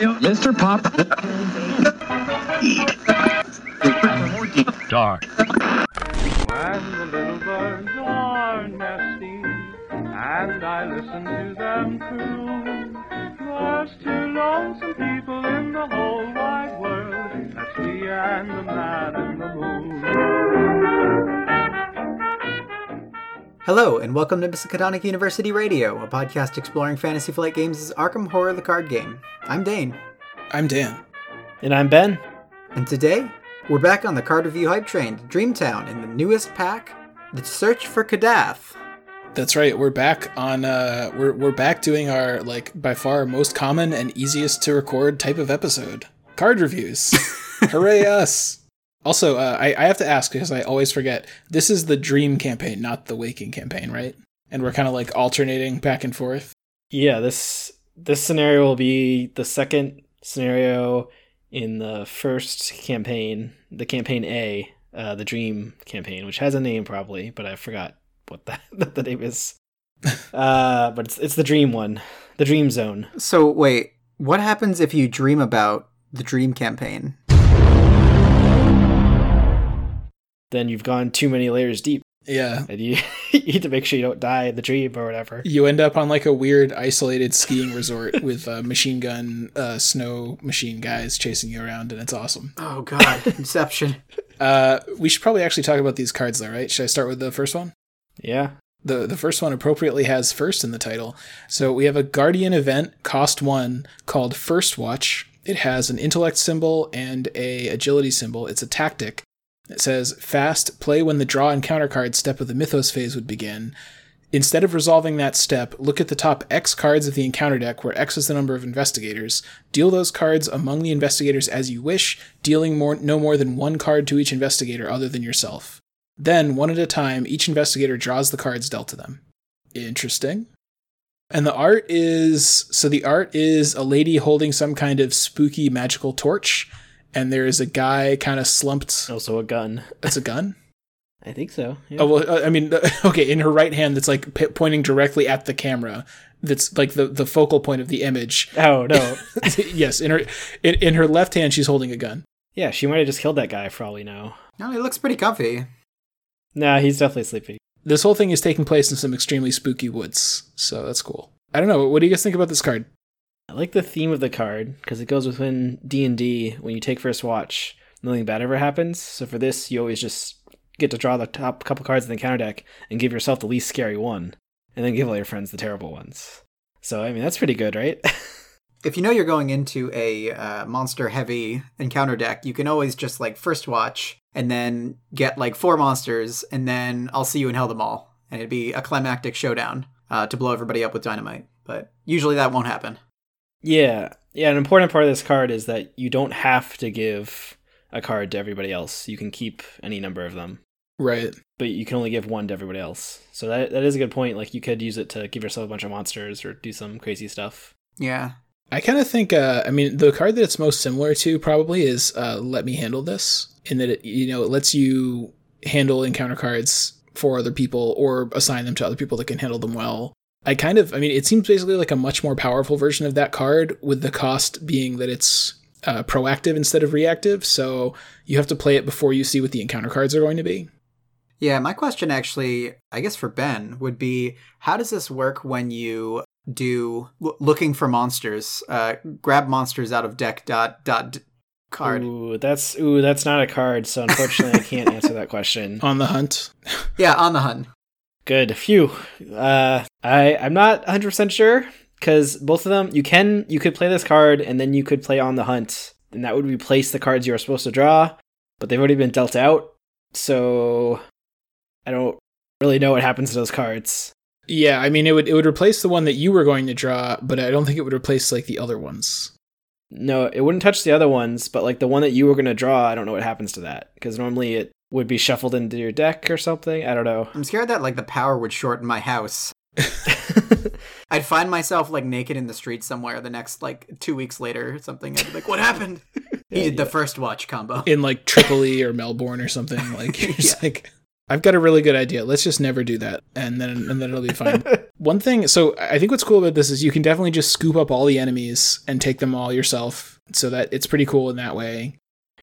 Mr. Pop. Dark. When the little birds are nesting and I listen to them croon, there's two lonesome people in the whole wide world. That's me and the man in the moon. Hello, and welcome to Miskatonic University Radio, a podcast exploring Fantasy Flight Games' Arkham Horror the Card Game. I'm Dane, I'm Dan. And I'm Ben. and today we're back on the card review hype train to Dreamtown in the newest pack, The Search for Kadath. That's right. We're back on. Uh, we're we're back doing our like by far most common and easiest to record type of episode, card reviews. Hooray us! Also, uh, I I have to ask because I always forget. This is the Dream campaign, not the Waking campaign, right? And we're kind of like alternating back and forth. Yeah, this this scenario will be the second scenario in the first campaign, the campaign A, uh, the Dream campaign, which has a name probably, but I forgot what the, what the name is. uh, but it's it's the Dream one, the Dream Zone. So, wait, what happens if you dream about the Dream campaign? Then you've gone too many layers deep, Yeah. and you, you need to make sure you don't die in the dream or whatever. You end up on like a weird isolated skiing resort with uh, machine gun, uh, snow machine guys chasing you around, and it's awesome. Oh, God, Inception. Uh, we should probably actually talk about these cards, though, right? Should I start with the first one? Yeah, The the first one appropriately has first in the title. So we have a Guardian event, cost one, called First Watch. It has an intellect symbol and a agility symbol. It's a tactic. It says fast, play when the draw encounter card step of the Mythos phase would begin. Instead of resolving that step, look at the top X cards of the encounter deck, where X is the number of investigators. Deal those cards among the investigators as you wish, dealing more, no more than one card to each investigator other than yourself. Then, one at a time, each investigator draws the cards dealt to them. Interesting. And the art is so the art is a lady holding some kind of spooky magical torch, and there is a guy kind of slumped. also a gun. That's a gun. I think so. Yeah. Oh well, uh, I mean, okay, in her right hand, that's like p- pointing directly at the camera. That's like the the focal point of the image. oh no. yes, in her in, in her left hand, she's holding a gun. yeah, she might have just killed that guy for all we know. No, he looks pretty comfy. Nah, he's definitely sleeping. This whole thing is taking place in some extremely spooky woods, so that's cool. I don't know. What do you guys think about this card? I like the theme of the card because it goes within D and D. When you take first watch, nothing bad ever happens. So for this, you always just get to draw the top couple cards in the counter deck and give yourself the least scary one, and then give all your friends the terrible ones. So I mean, that's pretty good, right? If you know you're going into a uh, monster heavy encounter deck, you can always just like first watch and then get like four monsters, and then I'll see you in Hell them all. And it'd be a climactic showdown uh, to blow everybody up with dynamite. But usually that won't happen. Yeah, yeah. An important part of this card is that you don't have to give a card to everybody else. You can keep any number of them. Right. but you can only give one to everybody else. So that that is a good point. Like you could use it to give yourself a bunch of monsters or do some crazy stuff. Yeah. I kind of think. Uh, I mean, the card that it's most similar to probably is uh, "Let Me Handle This," in that it you know it lets you handle encounter cards for other people or assign them to other people that can handle them well. I kind of. I mean, it seems basically like a much more powerful version of that card, with the cost being that it's uh, proactive instead of reactive. So you have to play it before you see what the encounter cards are going to be. Yeah, my question actually, I guess for Ben, would be how does this work when you do l- looking for monsters? Uh, grab monsters out of deck dot dot d- card. Ooh, that's ooh, that's not a card. So unfortunately, I can't answer that question. On the hunt, Yeah, on the hunt. Good. Phew. Uh, I I'm not 100 percent sure because both of them you can you could play this card and then you could play on the hunt and that would replace the cards you were supposed to draw, but they've already been dealt out. So I don't really know what happens to those cards. yeah. I mean, it would it would replace the one that you were going to draw, but I don't think it would replace like the other ones. No, it wouldn't touch the other ones, but like the one that you were going to draw, I don't know what happens to that because normally it would be shuffled into your deck or something. I don't know. I'm scared that like the power would shorten my house. I'd find myself like naked in the street somewhere the next like two weeks later or something. I'd be like, "What happened?" he did the first watch combo. in like Tripoli or Melbourne or something. Like, you're just like, I've got a really good idea. Let's just never do that, and then and then it'll be fine. One thing, so I think what's cool about this is you can definitely just scoop up all the enemies and take them all yourself, so that it's pretty cool in that way.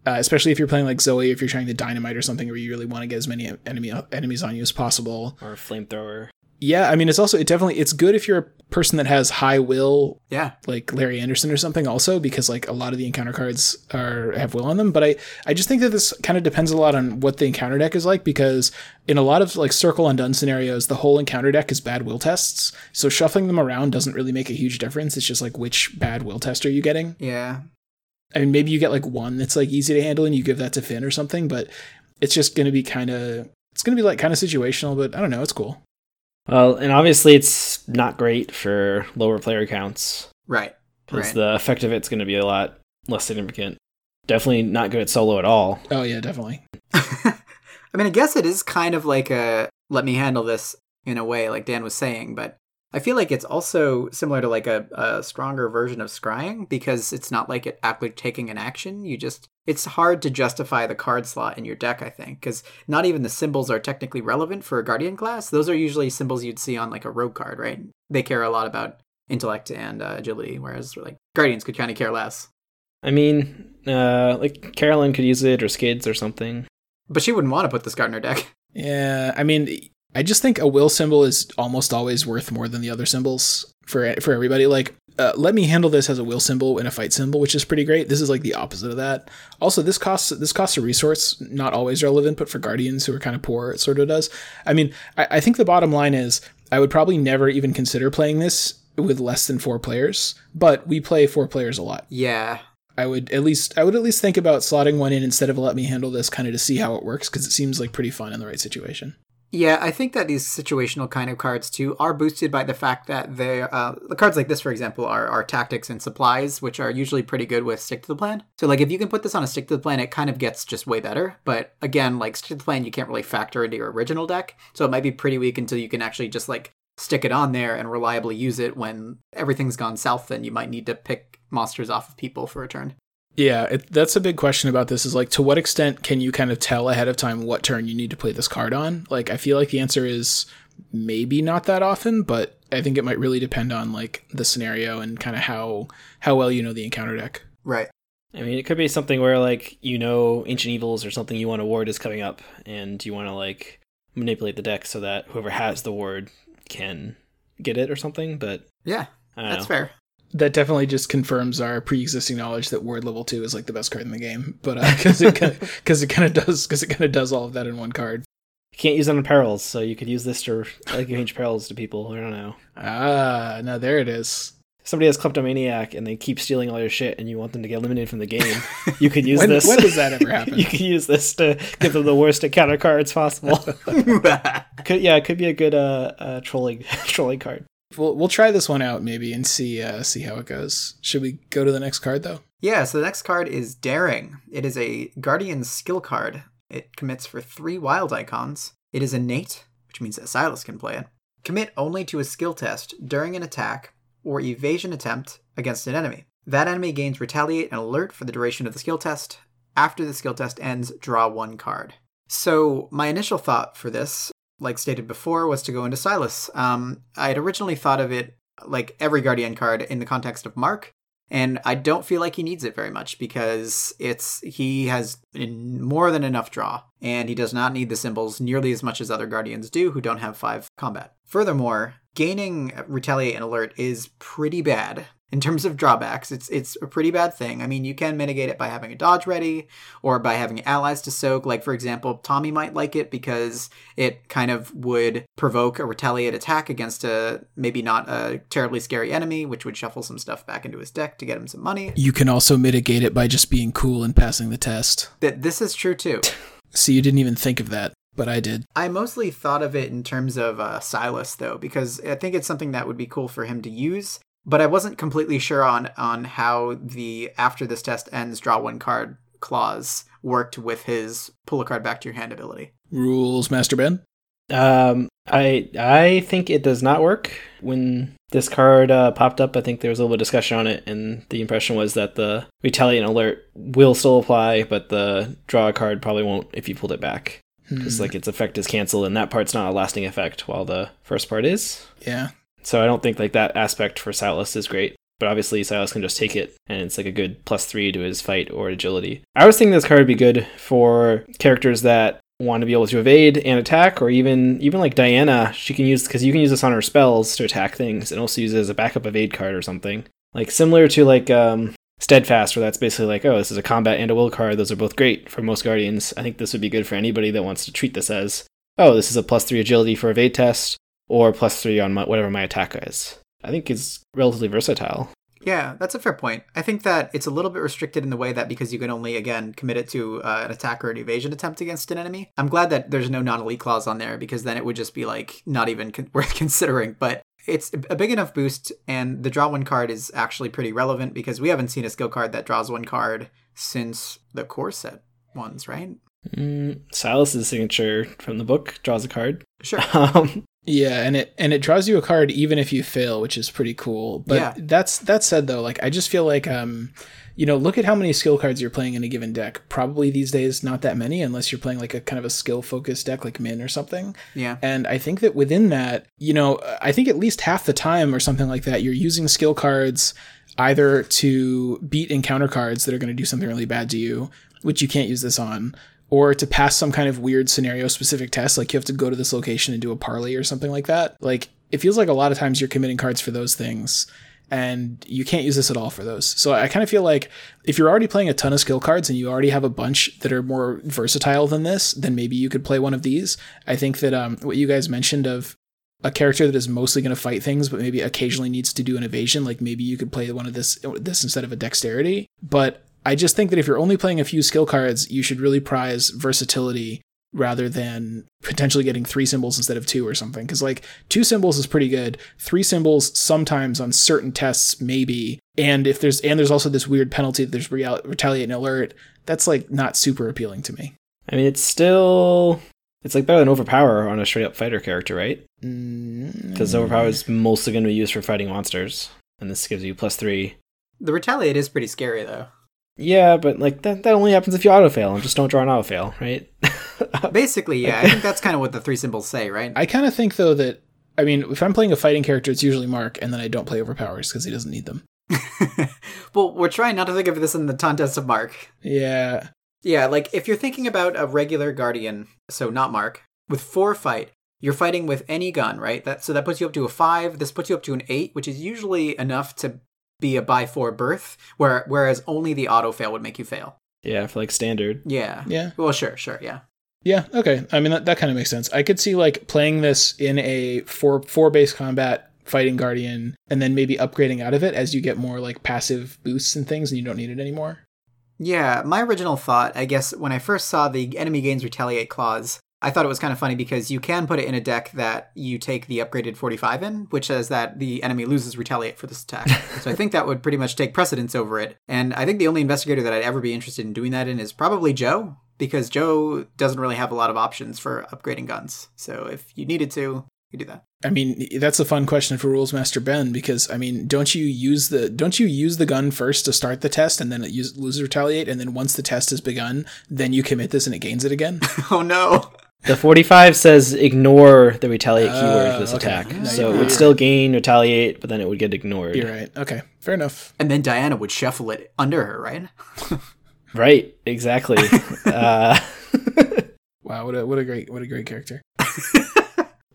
Uh, especially if you're playing like Zoe, if you're trying to dynamite or something, where you really want to get as many enemy enemies on you as possible. Or a flamethrower. Yeah, I mean, it's also it definitely it's good if you're a person that has high will, Yeah. like Larry Anderson or something, also because like a lot of the encounter cards are have will on them. But I I just think that this kind of depends a lot on what the encounter deck is like because in a lot of like circle undone scenarios, the whole encounter deck is bad will tests. So shuffling them around doesn't really make a huge difference. It's just like which bad will test are you getting? Yeah. I mean, maybe you get like one that's like easy to handle and you give that to Finn or something, but it's just going to be kind of it's going to be like kind of situational. But I don't know, it's cool. Well, and obviously it's not great for lower player counts Right. because Right. the effect of it's going to be a lot less significant. Definitely not good at solo at all. Oh yeah, definitely. I mean, I guess it is kind of like a let me handle this in a way, like Dan was saying, but I feel like it's also similar to like a, a stronger version of scrying because it's not like it actually taking an action. You just it's hard to justify the card slot in your deck, I think, because not even the symbols are technically relevant for a guardian class. Those are usually symbols you'd see on like a rogue card, right? They care a lot about intellect and uh, agility, whereas like guardians could kind of care less. I mean, uh, like Carolyn could use it or Skids or something. But she wouldn't want to put this card in her deck. Yeah, I mean, I just think a will symbol is almost always worth more than the other symbols for for everybody. Like, uh, let me handle this as a will symbol and a fight symbol, which is pretty great. This is like the opposite of that. Also, this costs this costs a resource, not always relevant, but for guardians who are kind of poor, it sort of does. I mean, I, I think the bottom line is I would probably never even consider playing this with less than four players, but we play four players a lot. Yeah, I would at least I would at least think about slotting one in instead of let me handle this kind of to see how it works because it seems like pretty fun in the right situation. Yeah, I think that these situational kind of cards too are boosted by the fact that they uh, the cards like this, for example, are, are tactics and supplies, which are usually pretty good with stick to the plan. So like if you can put this on a stick to the plan, it kind of gets just way better. But again, like stick to the plan, you can't really factor into your original deck, so it might be pretty weak until you can actually just like stick it on there and reliably use it when everything's gone south. Then you might need to pick monsters off of people for a turn. Yeah, it, that's a big question about this is like to what extent can you kind of tell ahead of time what turn you need to play this card on? Like I feel like the answer is maybe not that often, but I think it might really depend on like the scenario and kind of how how well you know the encounter deck. Right. I mean, it could be something where like you know ancient evils or something you want a ward is coming up, and you want to like manipulate the deck so that whoever has the ward can get it or something. But Yeah, that's know. fair. That definitely just confirms our pre-existing knowledge that ward level 2 is like the best card in the game, but uh, cuz it cuz it kind of does cuz it kind of does all of that in one card. You can't use it on perils, so you could use this to like change perils to people. I don't know. Ah, now there it is. Somebody has kleptomaniac and they keep stealing all your shit, and you want them to get eliminated from the game. You could use When, this. when does that ever happen? you could use this to give them the worst encounter cards possible. could yeah, it could be a good uh, uh trolling trolling card. We'll we'll try this one out maybe and see uh, see how it goes. Should we go to the next card though? Yeah, so the next card is Daring. It is a Guardian skill card. It commits for three wild icons. It is innate, which means that Silas can play it. Commit only to a skill test during an attack or evasion attempt against an enemy. That enemy gains Retaliate and Alert for the duration of the skill test. After the skill test ends, draw one card. So, my initial thought for this, like stated before, was to go into Silas. Um, I had originally thought of it like every Guardian card in the context of Mark, and I don't feel like he needs it very much because it's he has more than enough draw, and he does not need the symbols nearly as much as other guardians do who don't have five combat. Furthermore, gaining retaliate and alert is pretty bad in terms of drawbacks. It's it's a pretty bad thing. I mean, you can mitigate it by having a dodge ready or by having allies to soak. Like for example, Tommy might like it because it kind of would provoke a retaliate attack against a maybe not a terribly scary enemy, which would shuffle some stuff back into his deck to get him some money. You can also mitigate it by just being cool and passing the test. That this is true too. See, you didn't even think of that, but I did. I mostly thought of it in terms of uh, Silas, though, because I think it's something that would be cool for him to use. But I wasn't completely sure on on how the after this test ends, draw one card clause worked with his pull a card back to your hand ability. Rules, Master Ben. Um, I I think it does not work. When this card uh, popped up, I think there was a little discussion on it, and the impression was that the retaliate alert will still apply, but the draw a card probably won't if you pulled it back. because like its effect is canceled, and that part's not a lasting effect, while the first part is. Yeah. So I don't think like that aspect for Silas is great. But obviously Silas can just take it and it's like a good plus three to his fight or agility. I was thinking this card would be good for characters that want to be able to evade and attack, or even even like Diana, she can use because you can use this on her spells to attack things and also use it as a backup evade card or something. Like similar to like um Steadfast, where that's basically like, oh, this is a combat and a will card. Those are both great for most Guardians. I think this would be good for anybody that wants to treat this as, oh, this is a plus three agility for evade test, or plus three on my, whatever my attack is. I think it's relatively versatile. Yeah, that's a fair point. I think that it's a little bit restricted in the way that because you can only, again, commit it to uh, an attack or an evasion attempt against an enemy. I'm glad that there's no non elite clause on there because then it would just be like not even con- worth considering. But it's a big enough boost, and the draw one card is actually pretty relevant because we haven't seen a skill card that draws one card since the core set ones, right? Mm, Silas's signature from the book draws a card. Sure. Um, Yeah, and it and it draws you a card even if you fail, which is pretty cool. But Yeah. that's that said though, like I just feel like um you know, look at how many skill cards you're playing in a given deck. Probably these days not that many unless you're playing like a kind of a skill focused deck like Minh or something. Yeah. And I think that within that, you know, I think at least half the time or something like that, you're using skill cards either to beat encounter cards that are going to do something really bad to you, which you can't use this on, or to pass some kind of weird scenario specific test, like you have to go to this location and do a parley or something like that. Like it feels like a lot of times you're committing cards for those things. And you can't use this at all for those. So I kind of feel like if you're already playing a ton of skill cards and you already have a bunch that are more versatile than this, then maybe you could play one of these. I think that um, what you guys mentioned of a character that is mostly going to fight things, but maybe occasionally needs to do an evasion. Like maybe you could play one of this this instead of a dexterity. But I just think that if you're only playing a few skill cards, you should really prize versatility rather than potentially getting three symbols instead of two or something. Because like two symbols is pretty good. Three symbols sometimes on certain tests maybe. And if there's and there's also this weird penalty that there's real, retaliate and alert. That's like not super appealing to me. I mean, it's still it's like better than overpower on a straight up fighter character, right? Mm, Because overpower is mostly going to be used for fighting monsters, and this gives you plus three. The retaliate is pretty scary though. Yeah, but like that that only happens if you auto fail and just don't draw an auto fail, right? Basically, yeah, I think that's kind of what the three symbols say, right? I kind of think though that I mean, if I'm playing a fighting character, it's usually Mark, and then I don't play overpowers because he doesn't need them. well, we're trying not to think of this in the contest of Mark. Yeah, Yeah, like if you're thinking about a regular guardian, so not Mark, with four fight, you're fighting with any gun, right? That so that puts you up to a five. This puts you up to an eight, which is usually enough to be a by four birth, where whereas only the auto fail would make you fail. yeah, for like standard. Yeah. yeah, Well, sure, sure, yeah. yeah. Okay, I mean that, that kind of makes sense. I could see like playing this in a four four base combat fighting guardian, and then maybe upgrading out of it as you get more like passive boosts and things, and you don't need it anymore. Yeah, my original thought, I guess, when I first saw the enemy gains retaliate clause, I thought it was kind of funny because you can put it in a deck that you take the upgraded 45 in, which says that the enemy loses retaliate for this attack. so I think that would pretty much take precedence over it. And I think the only investigator that I'd ever be interested in doing that in is probably Joe, because Joe doesn't really have a lot of options for upgrading guns. So if you needed to, you do that. I mean, that's a fun question for Rules Master Ben because I mean, don't you use the don't you use the gun first to start the test and then it use, loses retaliate and then once the test has begun, then you commit this and it gains it again? oh no. The 45 says ignore the retaliate keyword for this okay. attack. No, so it would still gain retaliate, but then it would get ignored. You're right. Okay, fair enough. And then Diana would shuffle it under her, right? Right, exactly. uh, Wow, what a what a great what a great character.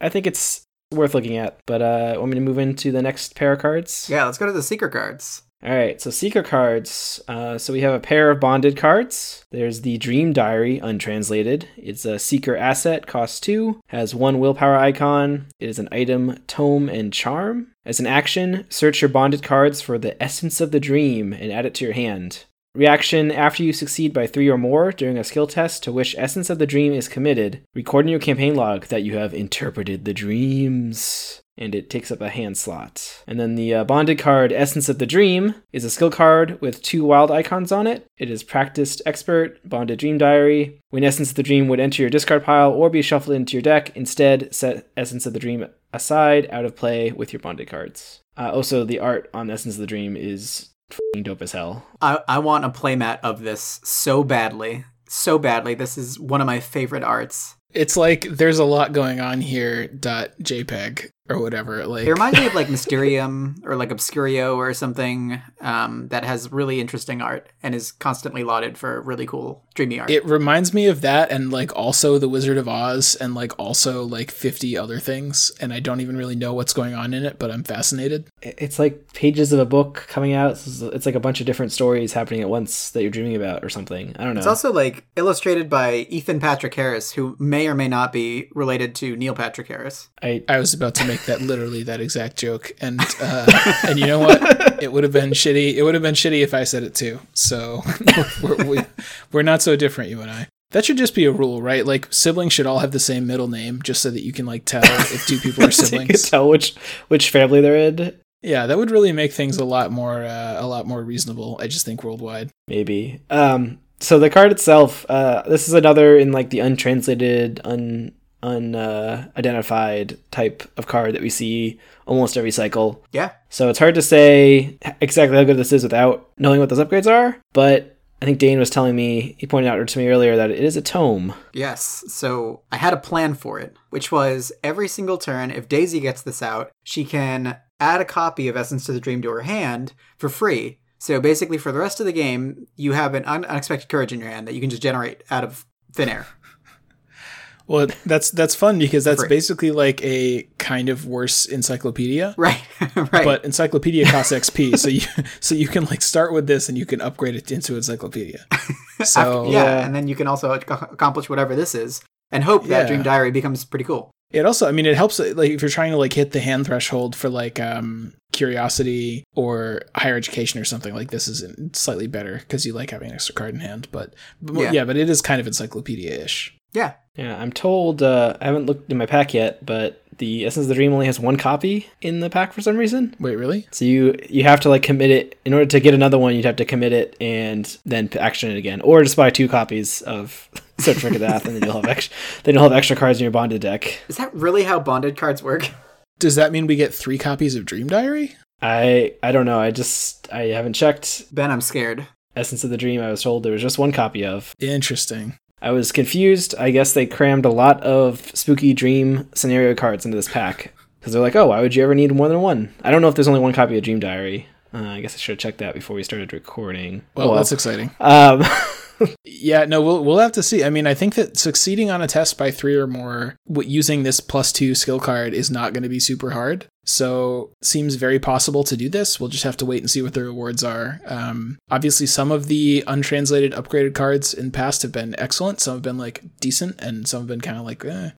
I think it's worth looking at, but uh, want me to move into the next pair of cards? Yeah, let's go to the secret cards. All right, so secret cards. Uh, so we have a pair of bonded cards. There's the Dream Diary untranslated. It's a seeker asset, costs two, has one willpower icon. It is an item, tome, and charm. As an action, search your bonded cards for the essence of the dream and add it to your hand. Reaction after you succeed by three or more during a skill test to which Essence of the Dream is committed, record in your campaign log that you have interpreted the dreams. And it takes up a hand slot. And then the uh, bonded card, Essence of the Dream, is a skill card with two wild icons on it. It is Practiced Expert, Bonded Dream Diary. When Essence of the Dream would enter your discard pile or be shuffled into your deck, instead set Essence of the Dream aside, out of play with your bonded cards. Uh, also, the art on Essence of the Dream is dope as hell. I, I want a playmat of this so badly. So badly. This is one of my favorite arts. It's like there's a lot going on here. Dot JPEG or whatever. Like It reminds me of like Mysterium or like Obscurio or something um, that has really interesting art and is constantly lauded for really cool, dreamy art. It reminds me of that and like also the Wizard of Oz and like also like 50 other things and I don't even really know what's going on in it, but I'm fascinated. It's like pages of a book coming out. It's it's like a bunch of different stories happening at once that you're dreaming about or something. I don't know. It's also like illustrated by Ethan Patrick Harris, who may or may not be related to Neil Patrick Harris. I I was about to make that literally that exact joke and uh and you know what? It would have been shitty. It would have been shitty if I said it too. So we're, we, we're not so different you and I. That should just be a rule, right? Like siblings should all have the same middle name just so that you can like tell if two people are so siblings. tell which which family they're in. Yeah, that would really make things a lot more uh, a lot more reasonable. I just think worldwide. maybe. Um, so the card itself, uh, this is another in like the untranslated, un un uh, type of card that we see almost every cycle. Yeah. So it's hard to say exactly how good this is without knowing what those upgrades are. But I think Dane was telling me, he pointed out to me earlier that it is a tome. Yes, so I had a plan for it, which was every single turn, if Daisy gets this out, she can add a copy of Essence to the Dream to her hand for free. So basically, for the rest of the game, you have an unexpected courage in your hand that you can just generate out of thin air. Well, that's that's fun because that's basically like a kind of worse encyclopedia. Right, right. But encyclopedia costs XP, so you so you can like start with this and you can upgrade it into encyclopedia. So yeah, Yeah. and then you can also ac- accomplish whatever this is and hope Yeah. that Dream Diary becomes pretty cool. it also, I mean, it helps like if you're trying to like hit the hand threshold for like um curiosity or higher education or something like this is slightly better because you like having an extra card in hand. But, but Yeah. yeah. but it is kind of encyclopedia ish. Yeah, Yeah, I'm told, uh, I haven't looked in my pack yet, but the Essence of the Dream only has one copy in the pack for some reason. Wait, really? So you you have to like commit it in order to get another one. You'd have to commit it and then action it again, or just buy two copies of Certificate of Death, and then you'll have extra. Then you'll have extra cards in your bonded deck. is that really how bonded cards work? Does that mean we get three copies of Dream Diary? I I don't know. I just I haven't checked Ben, I'm scared. Essence of the Dream. I was told there was just one copy of. Interesting. I was confused. I guess they crammed a lot of spooky dream scenario cards into this pack because they're like, oh, why would you ever need more than one? I don't know if there's only one copy of Dream Diary. Uh, I guess I should have checked that before we started recording. Well, Oh, that's exciting. um, Yeah, no, we'll we'll have to see. I mean, I think that succeeding on a test by three or more using this plus two skill card is not going to be super hard. So seems very possible to do this. We'll just have to wait and see what the rewards are. Um, obviously, some of the untranslated upgraded cards in past have been excellent. Some have been like decent, and some have been kind of like, eh.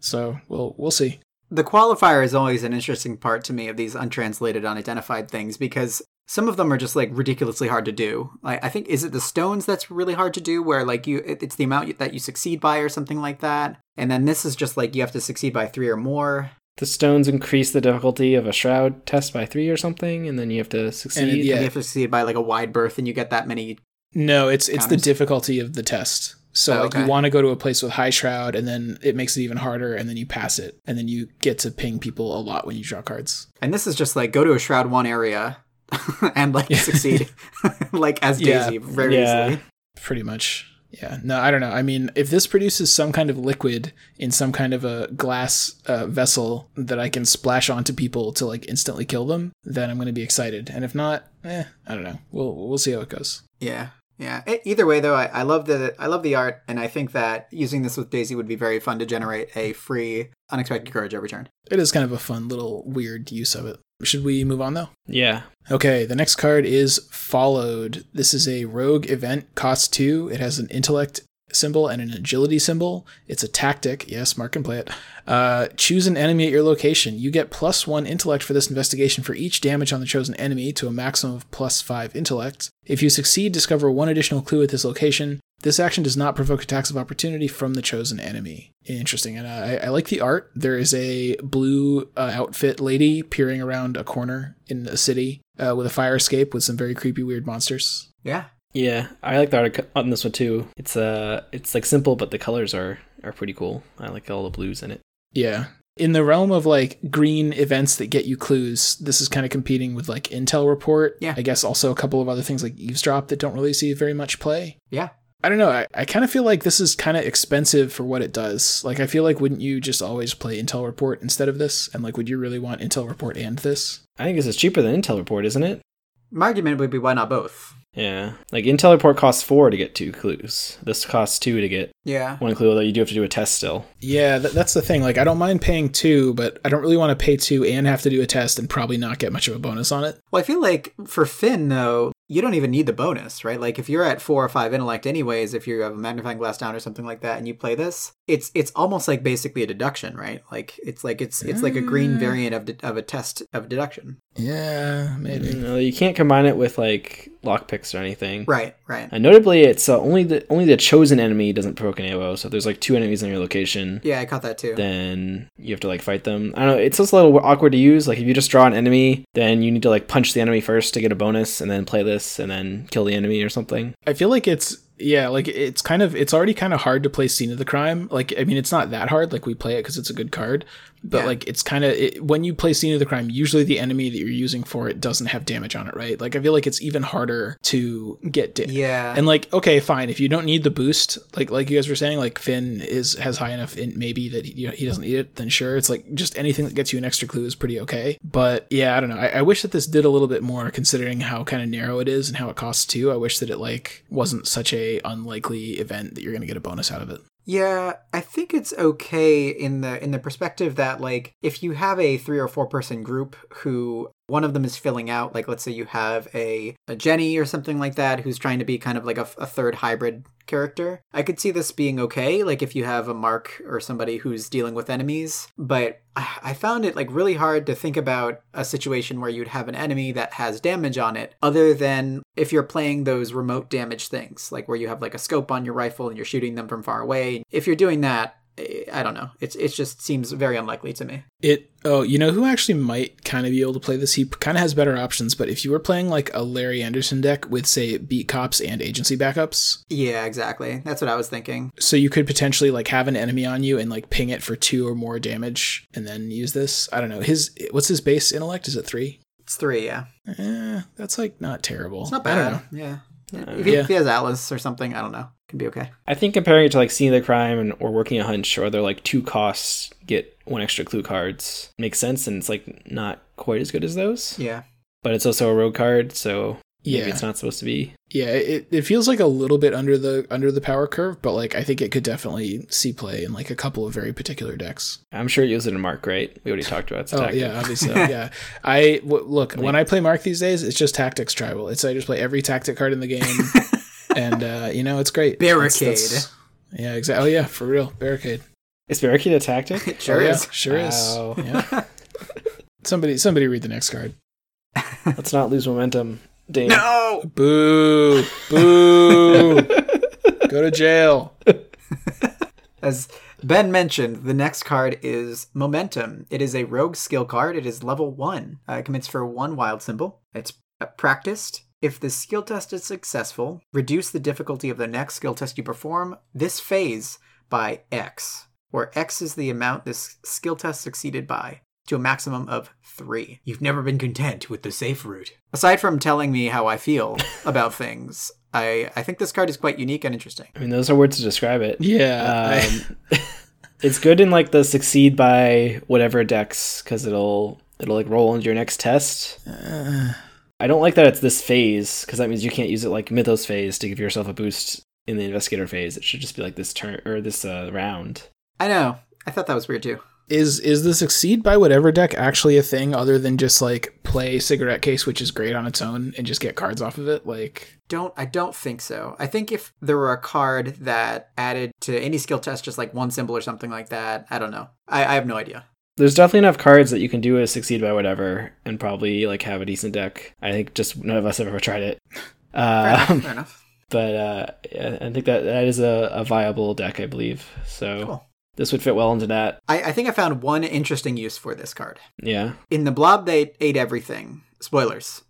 So we'll we'll see. The qualifier is always an interesting part to me of these untranslated, unidentified things because some of them are just like ridiculously hard to do. Like I think is it the stones that's really hard to do, where like you it, it's the amount that you succeed by or something like that, and then this is just like you have to succeed by three or more. the stones increase the difficulty of a shroud test by three or something, and then you have to succeed. yeah. And you have to succeed by like a wide berth, and you get that many. No, it's it's the difficulty of the test. So Oh, like okay. you want to go to a place with high shroud, and then it makes it even harder, and then you pass it, and then you get to ping people a lot when you draw cards. And this is just like go to a shroud one area, and like succeed, like as Yeah. Daisy very Yeah. easily. Pretty much. Yeah. No, I don't know. I mean, if this produces some kind of liquid in some kind of a glass uh, vessel that I can splash onto people to like instantly kill them, then I'm going to be excited. And if not, eh, I don't know. We'll we'll see how it goes. Yeah, yeah. E- either way, though, I, I love the I love the art, and I think that using this with Daisy would be very fun to generate a free unexpected courage every turn. It is kind of a fun little weird use of it. Should we move on though? Yeah. Okay, the next card is Followed. This is a rogue event, cost two. It has an intellect symbol and an agility symbol. It's a tactic. Yes, Mark can play it. Uh, choose an enemy at your location. You get plus one intellect for this investigation for each damage on the chosen enemy to a maximum of plus five intellect. If you succeed, discover one additional clue at this location. This action does not provoke attacks of opportunity from the chosen enemy. Interesting, and I, I like the art. There is a blue uh, outfit lady peering around a corner in a city uh, with a fire escape with some very creepy, weird monsters. Yeah, Yeah, I like the art on this one too. It's uh, it's like simple, but the colors are are pretty cool. I like all the blues in it. Yeah. In the realm of like green events that get you clues, this is kind of competing with like Intel Report. Yeah. I guess also a couple of other things like Eavesdrop that don't really see very much play. yeah. I don't know. I, I kind of feel like this is kind of expensive for what it does. Like, I feel like wouldn't you just always play Intel Report instead of this? And like, would you really want Intel Report and this? I think this is cheaper than Intel Report, isn't it? My argument would be why not both? Yeah. Like Intel Report costs four to get two clues. This costs two to get Yeah. one clue, although you do have to do a test still. Yeah, that, that's the thing. Like, I don't mind paying two, but I don't really want to pay two and have to do a test and probably not get much of a bonus on it. Well, I feel like for Finn though, you don't even need the bonus, right? Like if you're at four or five intellect, anyways, if you have a magnifying glass down or something like that, and you play this, it's it's almost like basically a deduction, right? Like it's like it's it's like a green variant of de- of a test of deduction. Yeah, maybe. No, you can't combine it with like lockpicks or anything. Right, right. And notably, it's uh, only the only the chosen enemy doesn't provoke an AOO. So if there's like two enemies in your location, Yeah, I caught that too. then you have to like fight them. I don't know. It's just a little awkward to use. Like if you just draw an enemy, then you need to like punch the enemy first to get a bonus, and then play this, and then kill the enemy or something. I feel like it's yeah, like it's kind of it's already kind of hard to play Scene of the Crime. Like I mean, it's not that hard. Like we play it because it's a good card, but Yeah. like it's kind of it, when you play Scene of the Crime, usually the enemy that you're using for it doesn't have damage on it, right? Like I feel like it's even harder to get da- Yeah. And like, okay, fine. If you don't need the boost, like like you guys were saying, like Finn is has high enough in maybe that he, he doesn't need it, then sure. It's like just anything that gets you an extra clue is pretty okay. But yeah, I don't know. I, I wish that this did a little bit more, considering how kind of narrow it is and how it costs two. I wish that it like wasn't such a unlikely event that you're gonna get a bonus out of it. Yeah, I think it's okay in the in the perspective that like if you have a three or four person group who one of them is filling out, like let's say you have a, a Jenny or something like that who's trying to be kind of like a, a third hybrid character. I could see this being okay, like if you have a Mark or somebody who's dealing with enemies. But I, I found it like really hard to think about a situation where you'd have an enemy that has damage on it, other than if you're playing those remote damage things, like where you have like a scope on your rifle and you're shooting them from far away. If you're doing that, I don't know. It's it just seems very unlikely to me. It oh, you know who actually might kind of be able to play this? He kind of has better options, but if you were playing like a Larry Anderson deck with say beat cops and agency backups, Yeah, exactly. That's what I was thinking. so you could potentially like have an enemy on you and like ping it for two or more damage and then use this. I don't know. His what's his base intellect? Is it three? It's three, yeah. Eh, that's like not terrible. It's not I don't know. bad. Yeah. If he, Yeah. if he has Atlas or something, I don't know. Can be okay. I think comparing it to like Scene of the Crime and or working a hunch, or they're like two costs get one extra clue cards makes sense, and it's like not quite as good as those. Yeah. But it's also a rogue card, so maybe Yeah. it's not supposed to be. Yeah, it, it feels like a little bit under the under the power curve, but like I think it could definitely see play in like a couple of very particular decks. I'm sure you use it in Mark, right? We already talked about it. It's Oh tactic. yeah, obviously. yeah, I w- look when I play Mark these days, it's just tactics tribal. It's I just play every tactic card in the game, and uh, you know it's great. Barricade. yeah, exactly. Oh yeah, for real, barricade. Is Barricade a tactic? It sure Oh, yeah, is. sure Wow. is. Yeah. somebody, somebody read the next card. Let's not lose momentum. Dane. No! Boo! Boo! Go to jail. As Ben mentioned, the next card is Momentum. It is a rogue skill card. It is level 1. Uh, it commits for one wild symbol. It's uh, practiced. If the skill test is successful, reduce the difficulty of the next skill test you perform this phase by X, where X is the amount this skill test succeeded by, to a maximum of 3. You've never been content with the safe route. Aside from telling me how I feel about things, I, I think this card is quite unique and interesting. I mean, those are words to describe it. Yeah. Um, it's good in like the succeed by whatever decks because it'll it'll like roll into your next test. I don't like that it's this phase because that means you can't use it like Mythos phase to give yourself a boost in the investigator phase. It should just be like this turn or this uh, round. I know. I thought that was weird too. is is the succeed by whatever deck actually a thing other than just like play cigarette case, which is great on its own, and just get cards off of it? Like, Don't I don't think so. I think if there were a card that added to any skill test just like one symbol or something like that, I don't know. I, I have no idea. There's definitely enough cards that you can do a succeed by whatever and probably like have a decent deck. I think just none of us have ever tried it. Fair Uh, enough. Fair enough. but uh, yeah, I think that that is a, a viable deck, I believe. So Cool. this would fit well into that. I, I think I found one interesting use for this card. Yeah. In the blob, that ate everything. Spoilers.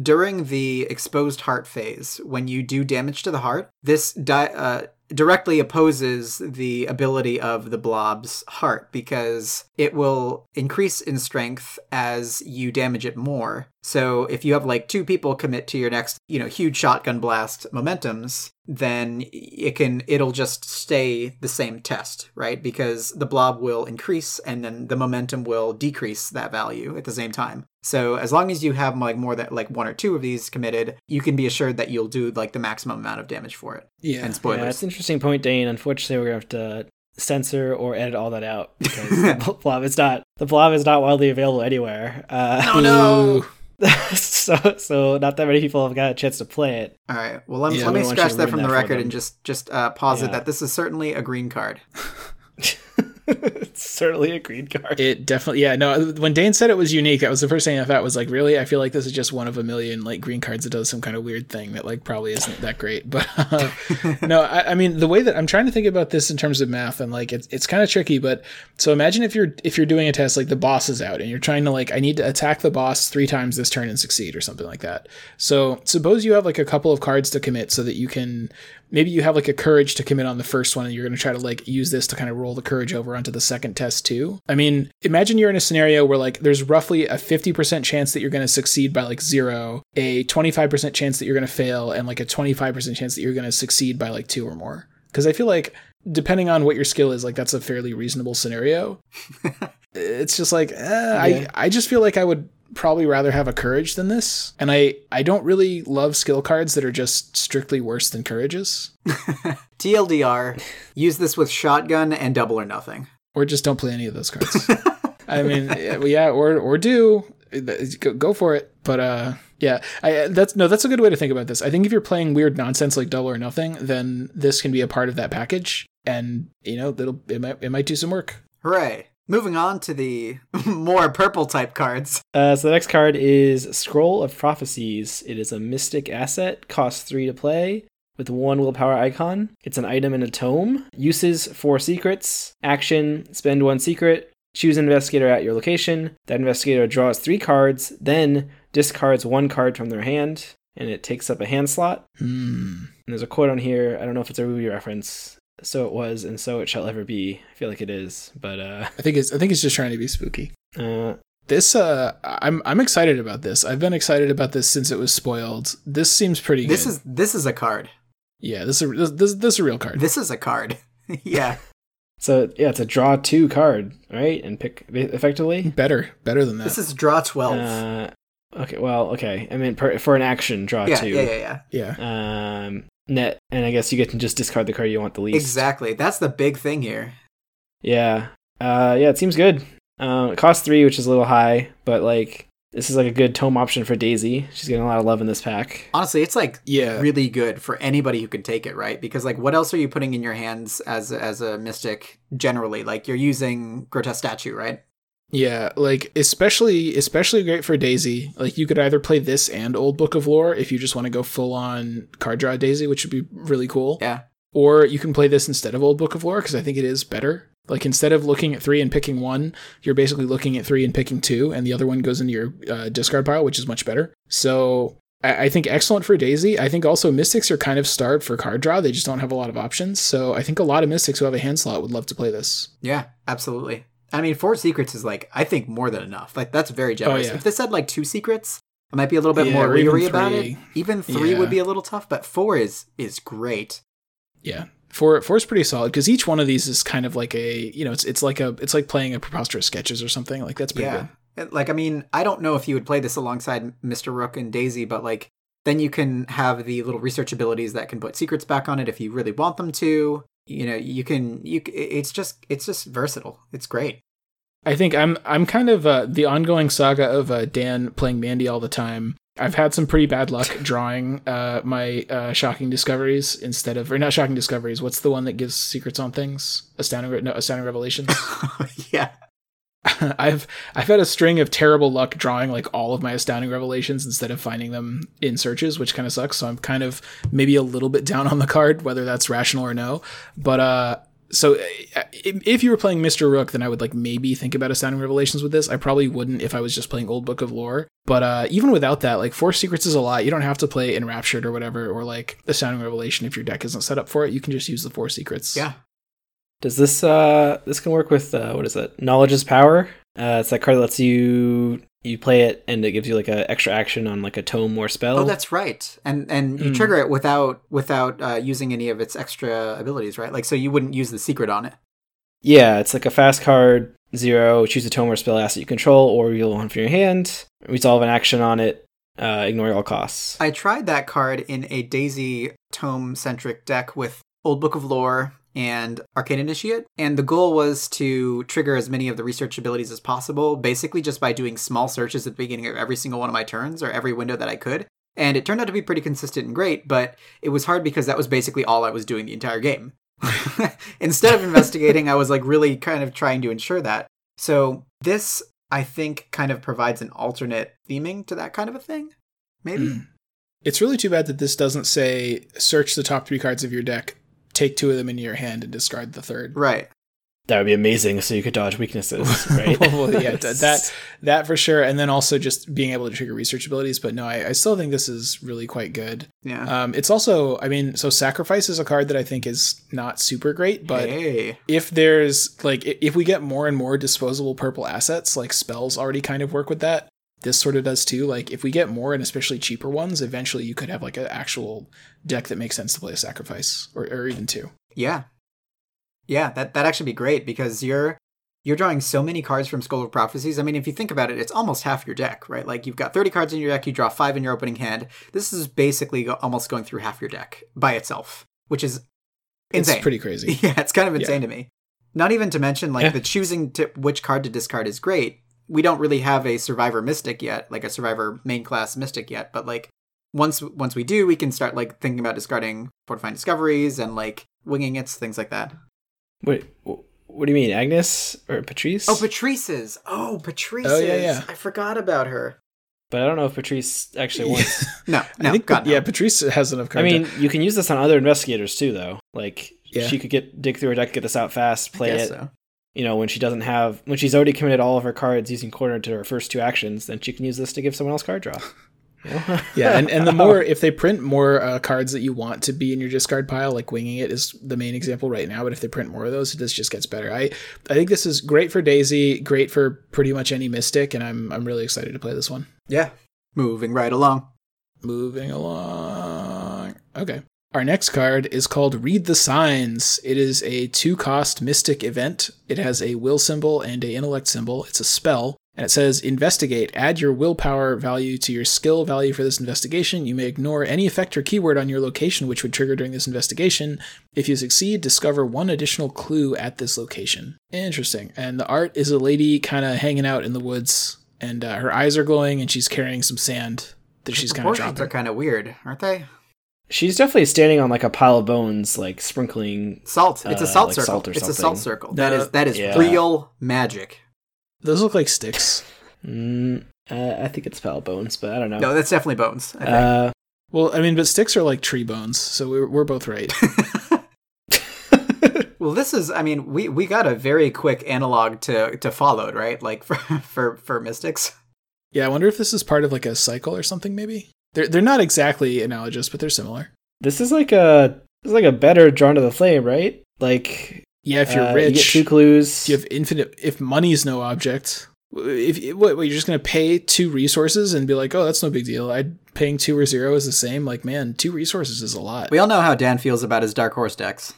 During the exposed heart phase, when you do damage to the heart, this di- uh, directly opposes the ability of the blob's heart because it will increase in strength as you damage it more. So if you have like two people commit to your next, you know, huge shotgun blast momentums, then it can it'll just stay the same test, right? Because the blob will increase and then the momentum will decrease that value at the same time. So as long as you have like more than like one or two of these committed, you can be assured that you'll do like the maximum amount of damage for it. Yeah. And Yeah, spoilers. that's an interesting point, Dane. Unfortunately, we're gonna have to censor or edit all that out because the blob is not the blob is not widely available anywhere. Uh, oh no. so so not that many people have got a chance to play it. All right. Well, let, Yeah, let me don't want you scratch that from the record and just just uh, posit Yeah. that this is certainly a green card. it's certainly a green card. It definitely, yeah. No, when Dane said it was unique, that was the first thing I thought was like, really? I feel like this is just one of a million like green cards that does some kind of weird thing that like probably isn't that great. But uh, no, I, I mean the way that I'm trying to think about this in terms of math and like it's it's kind of tricky. But so imagine if you're if you're doing a test like the boss is out and you're trying to like I need to attack the boss three times this turn and succeed or something like that. So suppose you have like a couple of cards to commit so that you can maybe you have like a courage to commit on the first one and you're going to try to like use this to kind of roll the courage over onto the second test too. I mean imagine you're in a scenario where like there's roughly a 50% chance that you're going to succeed by like zero a 25% chance that you're going to fail and like a 25% chance that you're going to succeed by like two or more. Because i feel like depending on what your skill is like that's a fairly reasonable scenario. It's just like eh, I, I just feel like i would probably rather have a courage than this. And i i don't really love skill cards that are just strictly worse than courages TLDR, use this with shotgun and double or nothing. or just don't play any of those cards. I mean yeah, or or do. Go, for it. But uh yeah I, that's no that's a good way to think about this. I think if you're playing weird nonsense like double or nothing then this can be a part of that package. And you know it'll it might it might do some work. Hooray. Moving on to the more purple type cards. Uh, so the next card is Scroll of Prophecies. It is a mystic asset, costs three to play, with one willpower icon. It's an item in a tome. Uses four secrets. Action: spend one secret. Choose an investigator at your location. That investigator draws three cards, then discards one card from their hand, and it takes up a hand slot. hmm And there's a quote on here. I don't know if it's a Ruby reference. So it was, and so it shall ever be. I feel like it is, but uh, i think it's i think it's just trying to be spooky uh this uh i'm i'm excited about this i've been excited about this since it was spoiled this seems pretty This good is this is a card. yeah this is a, this, this, this is a real card This is a card. yeah. So yeah, it's a draw two card, right? And pick effectively. better better than that This is draw 12. Uh, okay, well, okay. I mean, per, for an action, draw yeah, two. yeah, yeah, yeah. yeah Um, net, and I guess you get to just discard the card you want the least. Exactly. That's the big thing here. Yeah. Uh, yeah. It seems good. Um, it costs three, which is a little high, but like this is like a good tome option for Daisy. She's getting a lot of love in this pack. Honestly, it's like yeah really good for anybody who can take it, right? Because like what else are you putting in your hands as as a mystic generally? Like you're using grotesque statue, right? Yeah, like especially especially great for Daisy. Like you could either play this and Old Book of Lore if you just want to go full on card draw Daisy, which would be really cool. Yeah. Or you can play this instead of Old Book of Lore because I think it is better. Like instead of looking at three and picking one, you're basically looking at three and picking two, and the other one goes into your uh, discard pile, which is much better. So I, I think excellent for Daisy. I think also Mystics are kind of starved for card draw; they just don't have a lot of options. So I think a lot of Mystics who have a hand slot would love to play this. Yeah, absolutely. I mean, four secrets is like I think more than enough. Like that's very oh, generous. Oh, yeah. If this had like two secrets, I might be a little bit Yeah, more leery about it. Even three Yeah. would be a little tough, but four is is great. Yeah. Four four is pretty solid because each one of these is kind of like a you know it's it's like a it's like playing a preposterous sketches or something like that's pretty yeah. good. Like I mean, I don't know if you would play this alongside Mr. Rook and Daisy, but like then you can have the little research abilities that can put secrets back on it if you really want them to. You know, you can you it's just it's just versatile. It's great. I think I'm I'm kind of uh, the ongoing saga of uh, Dan playing Mandy all the time. I've had some pretty bad luck drawing uh, my uh, shocking discoveries instead of or not shocking discoveries. What's the one that gives secrets on things? Astounding no, astounding revelations. yeah. I've I've had a string of terrible luck drawing like all of my astounding revelations instead of finding them in searches, which kind of sucks. So I'm kind of maybe a little bit down on the card, whether that's rational or no. But uh, so uh, if if you were playing Mr. Rook, then I would like maybe think about astounding revelations with this. I probably wouldn't if I was just playing Old Book of Lore. But uh, even without that, like Four Secrets is a lot. You don't have to play Enraptured or whatever, or like Astounding Revelation if your deck isn't set up for it. You can just use the Four Secrets. Yeah. Does this uh this can work with uh what is it? Knowledge is power. Uh, it's that card that lets you you play it and it gives you like a extra action on like a tome or spell. Oh, that's right. And and you Mm. trigger it without without uh, using any of its extra abilities, right? Like so you wouldn't use the secret on it. yeah, it's like a fast card zero. Choose a tome or spell asset you control, or you'll one from your hand. Resolve an action on it. Uh, ignore all costs. I tried that card in a Daisy tome centric deck with Old Book of Lore and Arcane Initiate, and the goal was to trigger as many of the research abilities as possible, basically just by doing small searches at the beginning of every single one of my turns or every window that I could. And it turned out to be pretty consistent and great, but it was hard because that was basically all I was doing the entire game. Instead of investigating, I was like really kind of trying to ensure that. So this, I think, kind of provides an alternate theming to that kind of a thing. Maybe. Mm. It's really too bad that this doesn't say search the top three cards of your deck, take two of them into your hand, and discard the third. Right. That would be amazing, so you could dodge weaknesses, right? well, yeah, that that for sure, and then also just being able to trigger research abilities. But no, I, I still think this is really quite good. Yeah. Um, it's also, I mean, so sacrifice is a card that I think is not super great, but hey. if there's like if we get more and more disposable purple assets, like spells already kind of work with that. This sort of does too. Like if we get more and especially cheaper ones, eventually you could have like an actual deck that makes sense to play a sacrifice or, or even two. Yeah. Yeah, that that actually be great because you're you're drawing so many cards from Scroll of Prophecies. I mean, if you think about it, it's almost half your deck, right? Like you've got 30 cards in your deck, you draw 5 in your opening hand. This is basically go- almost going through half your deck by itself, which is insane. It's pretty crazy. Yeah, it's kind of insane to me. Not even to mention like Yeah. the choosing to which card to discard is great. We don't really have a survivor mystic yet, like a survivor main class mystic yet, but like once once we do, we can start like thinking about discarding fortifying discoveries and like winging its things like that. Wait, what do you mean, Agnes or Patrice? Oh, Patrice's. Oh, Patrice's. Oh, yeah, yeah. I forgot about her. but I don't know if Patrice actually wants. No, no, I think, God, no. yeah, Patrice has enough cards. I cards. mean, you can use this on other investigators too, though. Like Yeah. she could get dig through her deck, get this out fast, play it. so. You know, when she doesn't have, when she's already committed all of her cards using quarter to her first two actions, then she can use this to give someone else card draw. You know? yeah, and, and the more if they print more uh, cards that you want to be in your discard pile, like winging it is the main example right now. But if they print more of those, this just gets better. I I think this is great for Daisy, great for pretty much any Mystic, and I'm I'm really excited to play this one. Yeah. Moving right along. Moving along. Okay. Our next card is called Read the Signs. It is a two cost mystic event. It has a will symbol and a intellect symbol. It's a spell. And it says investigate. Add your willpower value to your skill value for this investigation. You may ignore any effect or keyword on your location which would trigger during this investigation. If you succeed, discover one additional clue at this location. Interesting. And the art is a lady kind of hanging out in the woods, and uh, her eyes are glowing, and she's carrying some sand that she's kind of dropping. are kind of weird, aren't they? She's definitely standing on like a pile of bones, like sprinkling. Salt. It's a Uh, salt like circle. salt or it's a salt circle. That No, is that is yeah. real magic. Those look like sticks. Mm, uh, I think it's pile of bones, but I don't know. No, that's definitely bones. I think. uh, Well, I mean, but sticks are like tree bones, so we're, we're both right. well, this is. I mean, we we got a very quick analog to to followed, right? Like for for for mystics. yeah, I wonder if this is part of like a cycle or something. Maybe they're they're not exactly analogous, but they're similar. this is like a this is like a better drawn to the flame, right? Like Yeah, if you're uh, you get two clues. you have infinite. If money is no object, if what, what you're just gonna pay two resources and be like, oh, that's no big deal. I paying two or zero is the same. Like, man, two resources is a lot. We all know how Dan feels about his dark horse decks.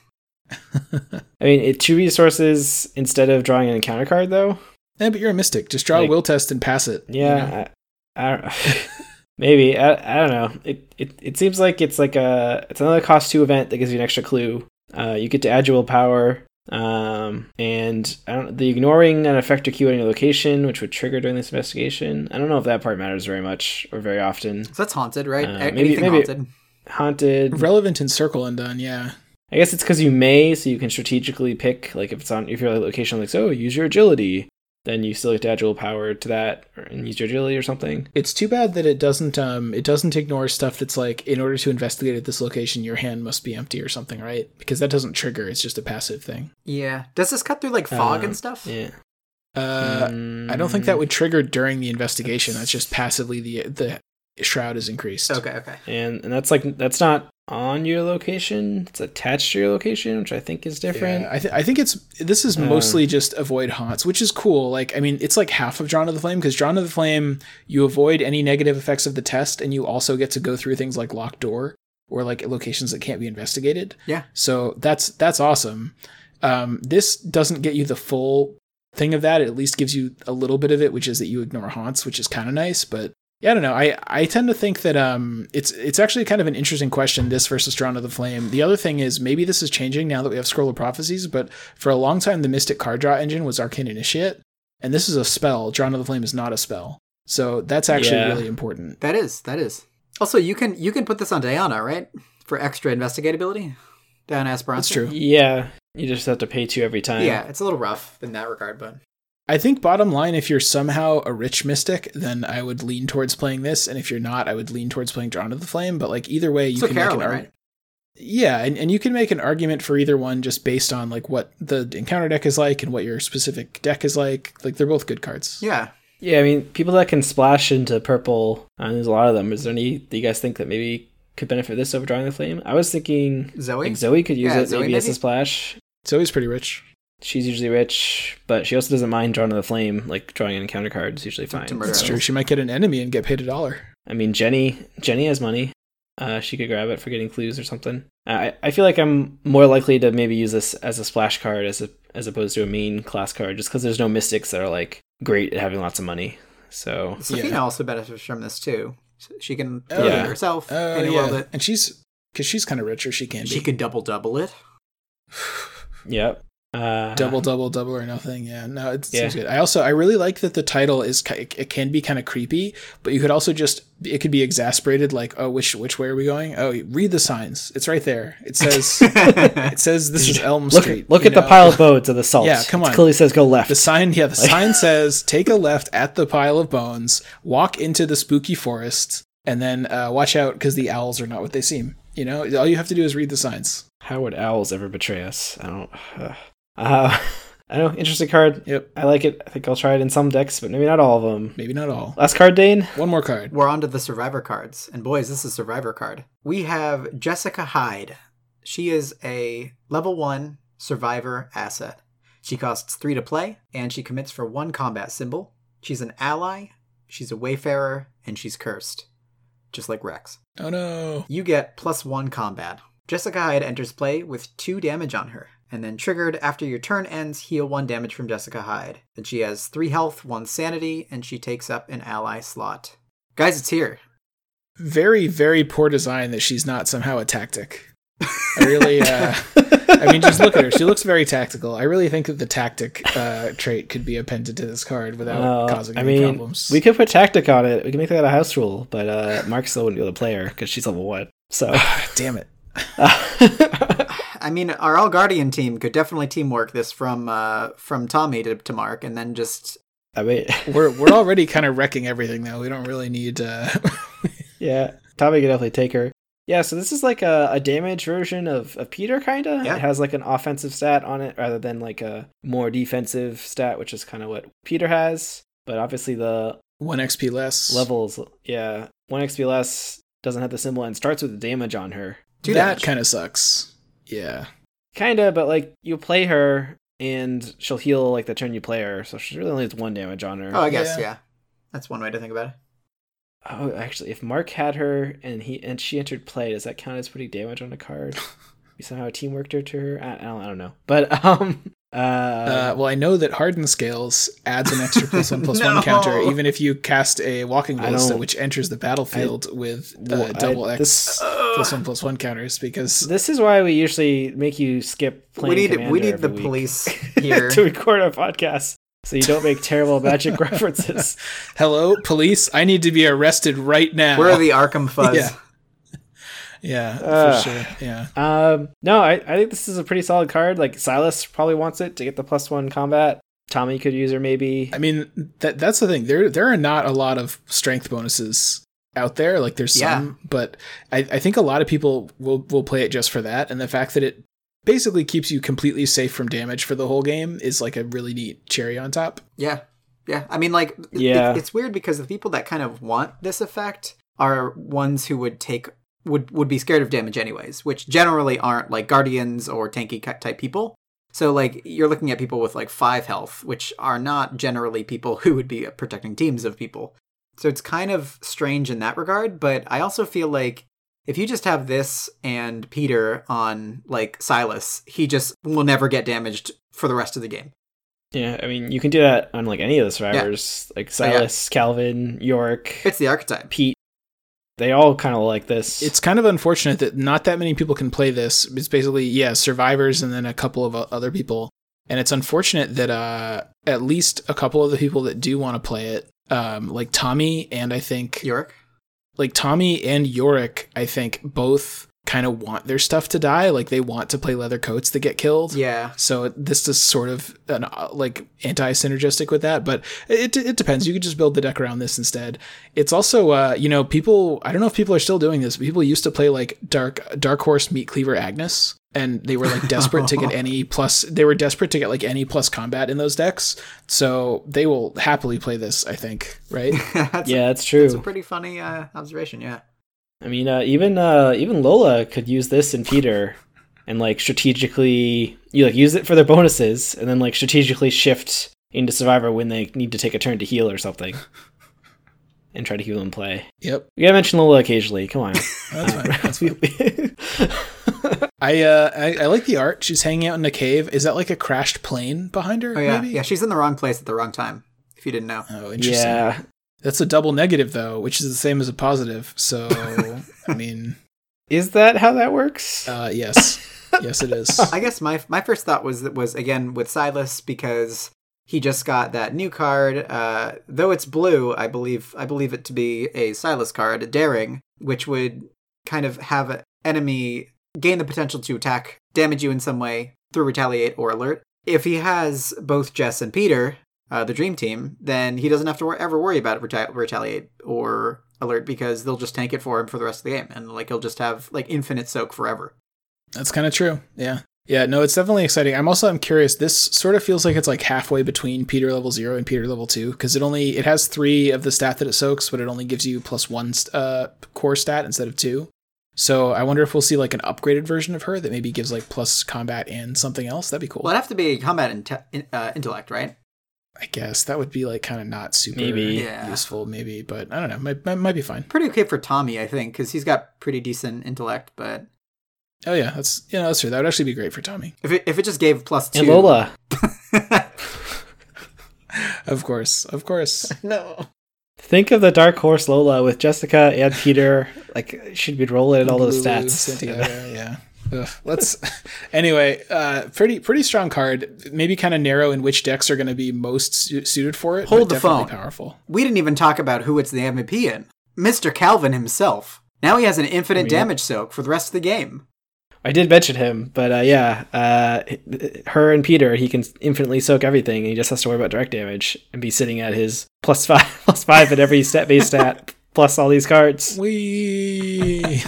I mean, it, two resources instead of drawing an encounter card, though. Yeah, but you're a mystic. Just draw Like- a will test and pass it. you know? Yeah, I, I don't, maybe I, I don't know. It, it it seems like it's like a it's another cost two event that gives you an extra clue. Uh, you get to add your willpower, um, and I don't the ignoring an effect or cue on your location, which would trigger during this investigation. I don't know if that part matters very much or very often. So that's haunted, right? Uh, maybe- Anything maybe- haunted. Haunted. relevant in circle Undone. Yeah. I guess it's because you may, so you can strategically pick like if it's on if your location like so use your agility, then you still get to add your power to that or, and use your agility or something. It's too bad that it doesn't um it doesn't ignore stuff that's like in order to investigate at this location your hand must be empty or something, right? Because that doesn't trigger, it's just a passive thing. Yeah. Does this cut through like fog Um, and stuff? Yeah. Uh I don't think that would trigger during the investigation. That's just passively the the shroud is increased. Okay. Okay. and and that's like that's not on your location. It's attached to your location, which I think is different. Yeah, I, th- I think it's this is mostly just avoid haunts, which is cool. Like, I mean, it's like half of Drawn to the Flame because Drawn to the Flame, you avoid any negative effects of the test, and you also get to go through things like locked door or like locations that can't be investigated. Yeah. So that's that's awesome. Um, this doesn't get you the full thing of that. It at least gives you a little bit of it, which is that you ignore haunts, which is kind of nice. But yeah, I don't know. I, I tend to think that um it's it's actually kind of an interesting question, this versus Drawn to the Flame. The other thing is maybe this is changing now that we have Scroll of Prophecies, but for a long time the Mystic card draw engine was Arcane Initiate, and this is a spell. Drawn to the Flame is not a spell. So that's actually Yeah. really important. That is, that is. Also, you can you can put this on Diana, right? For extra investigatability. Diana Esperanza. That's true. Yeah, you just have to pay two every time. Yeah, it's a little rough in that regard, but I think bottom line, if you're somehow a rich mystic, then I would lean towards playing this, and if you're not, I would lean towards playing Drawn to the Flame. But like either way, you so can make an argument. right? Yeah, and, and you can make an argument for either one just based on like what the encounter deck is like and what your specific deck is like. Like they're both good cards. Yeah. Yeah, I mean, people that can splash into purple, uh, there's a lot of them. Is there any that you guys think that maybe could benefit this over drawing the flame? I was thinking Zoe? like Zoe could use Yeah, it Zoe maybe, as a splash. Zoe's pretty rich. She's usually rich, but she also doesn't mind drawing to the flame. Like drawing an encounter card is usually fine. That's true. She might get an enemy and get paid a dollar. I mean, Jenny, Jenny has money. Uh, she could grab it for getting clues or something. I, I feel like I'm more likely to maybe use this as a splash card as a, as opposed to a main class card, just because there's no mystics that are like great at having lots of money. So Sefina Yeah. also benefits from this too. She can Oh, yeah. it herself. Oh and yeah, it. and she's because she's kind of richer. she can be She could double double it. Yep. Uh, double, double, double, or nothing. Yeah, no, it Yeah. seems good. I also I really like that the title is it can be kind of creepy, but you could also just it could be exasperated, like oh which which way are we going? Oh, read the signs. It's right there. It says it says this is Elm Look, Street. look at the pile of bones of the salt. Yeah, come It on. clearly says go left. The sign, yeah, the sign says take a left at the pile of bones, walk into the spooky forest, and then uh, watch out because the owls are not what they seem. You know, all you have to do is read the signs. How would owls ever betray us? I don't. Uh, uh, I don't know. Interesting card. Yep, I like it. I think I'll try it in some decks, but maybe not all of them. maybe not all. Last card, Dane. One more card. We're on to the survivor cards. And boys, this is a survivor card. We have Jessica Hyde. She is a level one survivor asset. She costs three to play, and she commits for one combat symbol. She's an ally, she's a wayfarer, and she's cursed. Just like Rex. Oh no. You get plus one combat. Jessica Hyde enters play with two damage on her, and then triggered after your turn ends, heal one damage from Jessica Hyde. Then she has three health, one sanity, and she takes up an ally slot. Guys, it's here. very very poor design that she's not somehow a tactic i really uh i mean just look at her she looks very tactical i really think that the tactic uh trait could be appended to this card without Uh, causing I any mean, problems we could put tactic on it. We can make that a house rule, but uh, Mark still wouldn't be able to play her because she's level one. So. damn it I mean, our All Guardian team could definitely teamwork this from uh, from Tommy to, to Mark, and then just I mean, we're we're already kind of wrecking everything though we don't really need uh yeah, Tommy could definitely take her. Yeah, so this is like a, a damage version of, of Peter, kind of. Yeah. It has like an offensive stat on it rather than like a more defensive stat, which is kind of what Peter has. But obviously, the one xp less levels, yeah, 1 XP less doesn't have the symbol and starts with the damage on her. two that kind of sucks yeah Kinda, but like you play her and she'll heal like the turn you play her, so she really only has one damage on her. Oh, I guess Yeah. yeah. That's one way to think about it. Oh, actually, if Mark had her and he and she entered play, does that count as putting damage on a card? you somehow teamworked her to her. I, I don't. I don't know. But um. Uh, uh, well, I know that hardened scales adds an extra plus one plus No. one counter, even if you cast a walking I ballista, which enters the battlefield with uh, well, double X this- plus one plus one counters. Because this is why we usually make you skip We playing. need we need the week police here. to record a podcast, so you don't make terrible magic references. hello, police, I need to be arrested right now. Where are the Arkham Fuzz? Yeah. Yeah, Ugh. for sure. Yeah, Um, no, I, I think this is a pretty solid card. Like Silas probably wants it to get the plus one combat. Tommy could use her maybe. I mean that that's the thing. There there are not a lot of strength bonuses out there. Like there's Yeah. some, but I, I think a lot of people will will play it just for that, and the fact that it basically keeps you completely safe from damage for the whole game is like a really neat cherry on top. Yeah. Yeah. I mean, like, it- Yeah. it's weird because the people that kind of want this effect are ones who would take would would be scared of damage anyways, which generally aren't like guardians or tanky type people. So like you're looking at people with like five health, which are not generally people who would be uh, protecting teams of people. So it's kind of strange in that regard, but I also feel like if you just have this and Peter on like Silas, he just will never get damaged for the rest of the game. Yeah, I mean, you can do that on like any of the survivors, like Oh, yeah. Silas, Calvin, Yorick, It's the archetype. Pete. They all kind of like this. It's kind of unfortunate that not that many people can play this. It's basically yeah, survivors and then a couple of other people. And it's unfortunate that uh, at least a couple of the people that do want to play it, um, like Tommy and I think Yorick, like Tommy and Yorick, I think both kind of want their stuff to die. Like they want to play leather coats that get killed. Yeah. So this is sort of an uh, like anti-synergistic with that, but it it depends. You could just build the deck around this instead. It's also uh, you know people. I don't know if people are still doing this. But people used to play like dark dark horse meat cleaver Agnes, and they were like desperate to get any plus. They were desperate to get like any plus combat in those decks. So they will happily play this. I think right. that's yeah, a, that's true it's a pretty funny uh, observation. Yeah. I mean, uh, even uh, even Lola could use this in Peter, and like strategically, you like use it for their bonuses, and then like strategically shift into Survivor when they need to take a turn to heal or something, and try to heal and play. yep. We gotta mention Lola occasionally. Come on. That's fine. That's fine. I uh I, I like the art. She's hanging out in a cave. Is that like a crashed plane behind her? Oh yeah. maybe? Yeah. She's in the wrong place at the wrong time. If you didn't know. Oh, interesting. yeah, That's a double negative though, which is the same as a positive. So, I mean, is that how that works? uh, yes, yes, it is. I guess my my first thought was was again with Silas because he just got that new card. Uh, though it's blue, I believe I believe it to be a Silas card, a daring, which would kind of have an enemy gain the potential to attack, damage you in some way through retaliate or alert. If he has both Jess and Peter, uh, the dream team, then he doesn't have to ever worry about reta- retaliate or alert because they'll just tank it for him for the rest of the game, and like he'll just have like infinite soak forever. That's kind of true. Yeah. Yeah, no, it's definitely exciting. I'm also I'm curious. This sort of feels like it's like halfway between Peter level 0 and Peter level 2 because it only it has 3 of the stat that it soaks, but it only gives you plus 1 uh core stat instead of 2. So, I wonder if we'll see like an upgraded version of her that maybe gives like plus combat and something else. That'd be cool. Well, it'd have to be combat inte- in- uh, intellect, right? I guess that would be like kind of not super Maybe. Yeah. useful maybe, but I don't know. Might, might, might be fine. Pretty okay for Tommy, I think, because he's got pretty decent intellect. But Oh yeah, that's you know, that's true. That would actually be great for Tommy. if it if it just gave plus two, and Lola. Of course. Of course. no, Think of the Dark Horse Lola with Jessica and Peter. Like, she'd be rolling in all those stats. Santiago, yeah. Ugh, let's anyway. Uh, pretty pretty strong card. Maybe kind of narrow in which decks are going to be most su- suited for it. Hold the phone. Powerful. we didn't even talk about who it's the MVP in. Mister Calvin himself. Now he has an infinite Yeah. damage soak for the rest of the game. I did mention him, but uh, yeah, uh, her and Peter, he can infinitely soak everything. And he just has to worry about direct damage and be sitting at his plus five, plus five at every stat base stat, plus all these cards. We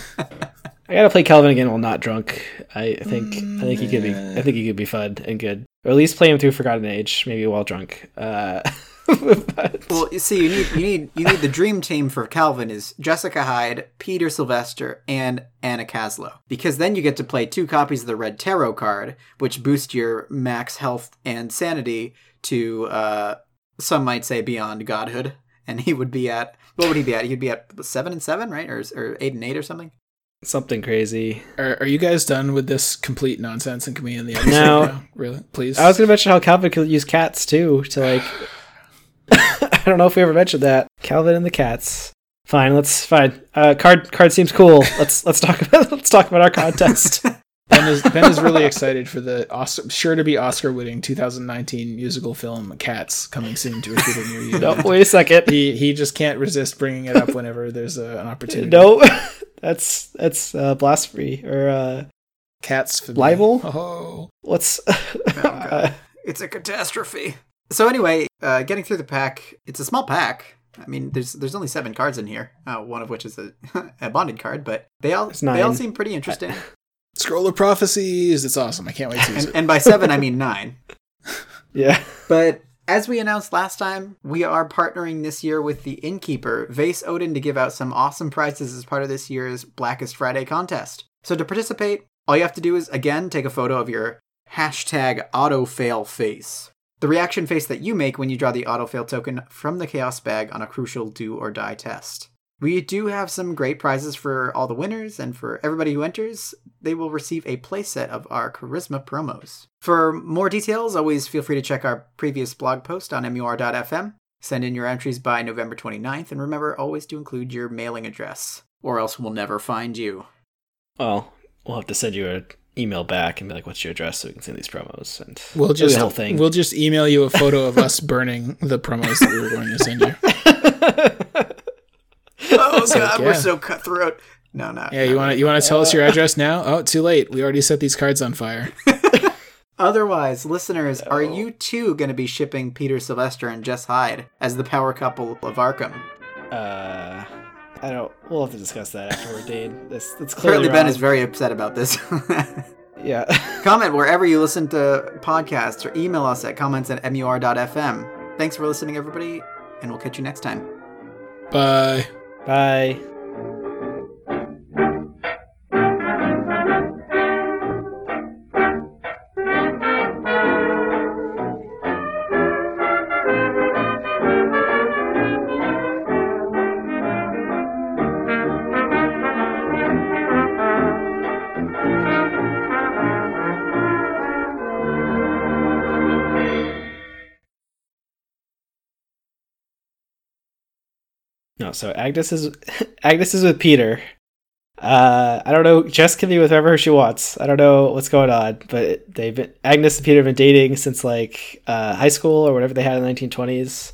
I gotta play Calvin again while not drunk. I think I think he could be I think he could be fun and good, or at least play him through Forgotten Age, maybe while drunk. Uh, but- Well, you see, you need you need you need the dream team for Calvin is Jessica Hyde, Peter Sylvester, and Anna Kaslow. Because then you get to play two copies of the Red Tarot card, which boost your max health and sanity to uh, some might say beyond godhood. And he would be at what would he be at? He'd be at seven and seven, right, or or eight and eight or something. Something crazy. are, are you guys done with this complete nonsense? And can we end the episode No. now? Really, please. I was gonna mention how Calvin could use cats too to like. I don't know if we ever mentioned that Calvin and the cats. Fine, let's fine. Uh, card card seems cool. Let's let's talk about let's talk about our contest. Ben is Ben is really excited for the Oscar, sure to be Oscar winning 2019 musical film Cats coming soon to a theater near you. no, wait a second. he he just can't resist bringing it up whenever there's a, an opportunity. No, that's that's uh, blasphemy or uh, cats. Libel? Oh, what's God. It's a catastrophe. So anyway, uh, getting through the pack, it's a small pack. I mean, there's there's only seven cards in here. Uh, one of which is a, a bonded card, but they all they all seem pretty interesting. Scroll of prophecies. It's awesome. I can't wait to use and, it. and by seven, I mean nine. yeah. But As we announced last time, we are partnering this year with the Innkeeper, Vase Odin, to give out some awesome prizes as part of this year's Blackest Friday contest. So to participate, all you have to do is, again, take a photo of your hashtag autofail face. The reaction face that you make when you draw the autofail token from the Chaos bag on a crucial do or die test. We do have some great prizes for all the winners, and for everybody who enters, they will receive a playset of our Charisma promos. For more details, always feel free to check our previous blog post on mur.fm. Send in your entries by November 29th, and remember always to include your mailing address, or else we'll never find you. Well, we'll have to send you an email back and be like, "What's your address?" so we can send these promos. And We'll just the whole thing. we'll just email you a photo of us burning the promos that we were going to send you. Oh So, god, yeah. we're so cutthroat. No, no. Yeah, you want to you want to tell us your address now? Oh, too late. We already set these cards on fire. Otherwise, listeners, are you too going to be shipping Peter Sylvester and Jess Hyde as the power couple of Arkham? uh, I don't. We'll have to discuss that afterward, Dane. This that's clearly Apparently, Ben wrong. is very upset about this. yeah. Comment wherever you listen to podcasts or email us at comments at mur.fm. Thanks for listening, everybody, and we'll catch you next time. Bye. Bye. No, so Agnes is Agnes is with Peter. Uh, I don't know. Jess can be with whoever she wants. I don't know what's going on, but they've been Agnes and Peter have been dating since like uh, high school or whatever they had in the 1920s.